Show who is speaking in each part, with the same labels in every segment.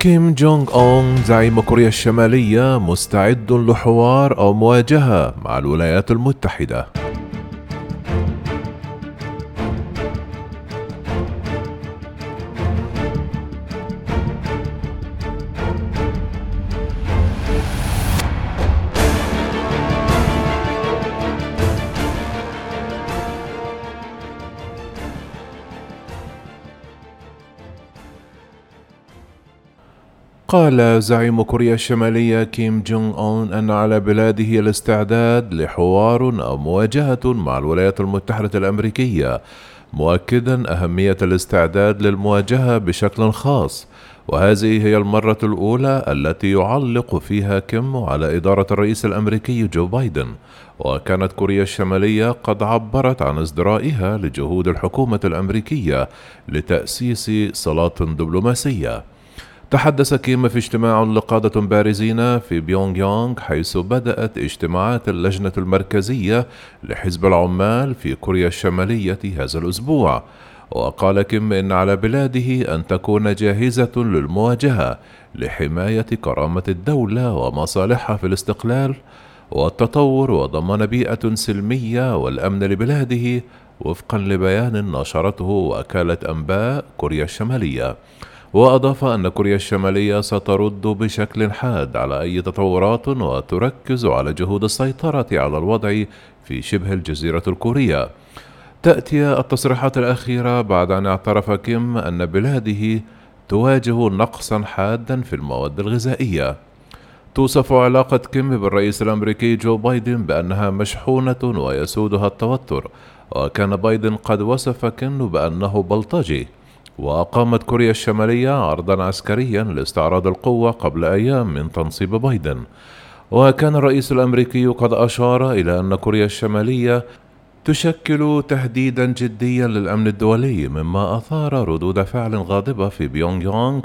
Speaker 1: كيم جونغ أون زعيم كوريا الشمالية مستعد لحوار أو مواجهة مع الولايات المتحدة. قال زعيم كوريا الشمالية كيم جونغ أون أن على بلاده الاستعداد لحوار أو مواجهة مع الولايات المتحدة الأمريكية مؤكدا أهمية الاستعداد للمواجهة بشكل خاص. وهذه هي المرة الأولى التي يعلق فيها كيم على إدارة الرئيس الأمريكي جو بايدن. وكانت كوريا الشمالية قد عبرت عن ازدرائها لجهود الحكومة الأمريكية لتأسيس صلات دبلوماسية. تحدث كيم في اجتماع لقادة بارزين في بيونغ يونغ حيث بدأت اجتماعات اللجنة المركزية لحزب العمال في كوريا الشمالية هذا الأسبوع. وقال كيم إن على بلاده أن تكون جاهزة للمواجهة لحماية كرامة الدولة ومصالحها في الاستقلال. والتطور وضمان بيئة سلمية والأمن لبلاده وفقا لبيان نشرته وكالة أنباء كوريا الشمالية. وأضاف أن كوريا الشمالية سترد بشكل حاد على أي تطورات وتركز على جهود السيطرة على الوضع في شبه الجزيرة الكورية. تأتي التصريحات الأخيرة بعد أن اعترف كيم أن بلاده تواجه نقصا حادا في المواد الغذائية. توصف علاقة كيم بالرئيس الأمريكي جو بايدن بأنها مشحونة ويسودها التوتر، وكان بايدن قد وصف كيم بأنه بلطجي. وأقامت كوريا الشمالية عرضا عسكريا لاستعراض القوة قبل أيام من تنصيب بايدن. وكان الرئيس الأمريكي قد أشار إلى أن كوريا الشمالية تشكل تهديدا جديا للأمن الدولي مما أثار ردود فعل غاضبة في بيونغ يونغ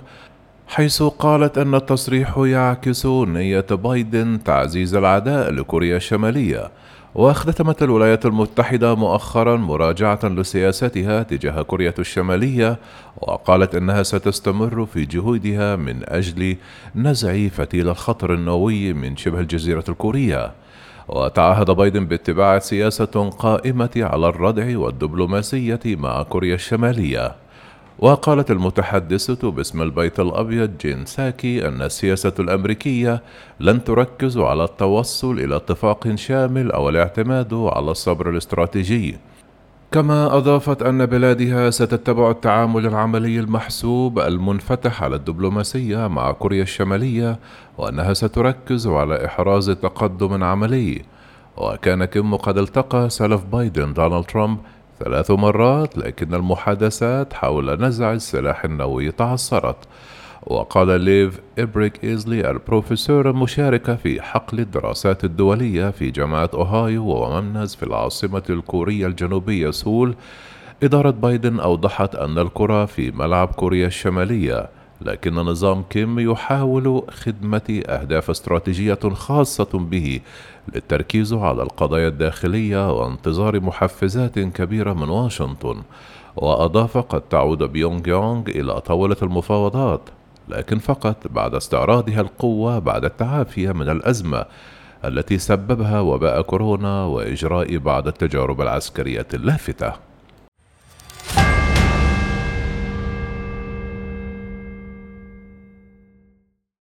Speaker 1: حيث قالت أن التصريح يعكس نية بايدن تعزيز العداء لكوريا الشمالية. واختتمت الولايات المتحدة مؤخرا مراجعة لسياستها تجاه كوريا الشمالية وقالت إنها ستستمر في جهودها من أجل نزع فتيل الخطر النووي من شبه الجزيرة الكورية. وتعهد بايدن باتباع سياسة قائمة على الردع والدبلوماسية مع كوريا الشمالية. وقالت المتحدثة باسم البيت الأبيض جين ساكي أن السياسة الأمريكية لن تركز على التوصل إلى اتفاق شامل أو الاعتماد على الصبر الاستراتيجي. كما أضافت أن بلادها ستتبع التعامل العملي المحسوب المنفتح على الدبلوماسية مع كوريا الشمالية وأنها ستركز على إحراز تقدم عملي. وكان كيم قد التقى سلف بايدن دونالد ترامب ثلاث مرات لكن المحادثات حول نزع السلاح النووي تعثرت. وقال ليف إريك إيزلي البروفيسور المشارك في حقل الدراسات الدولية في جامعة إيوها وومنز في العاصمة الكورية الجنوبية سول إدارة بايدن أوضحت أن الكرة في ملعب كوريا الشمالية. لكن نظام كيم يحاول خدمة أهداف استراتيجية خاصة به للتركيز على القضايا الداخلية وانتظار محفزات كبيرة من واشنطن. وأضاف قد تعود بيونغ يونغ إلى طاولة المفاوضات لكن فقط بعد استعراضها القوة بعد التعافي من الأزمة التي سببها وباء كورونا وإجراء بعض التجارب العسكرية اللافتة.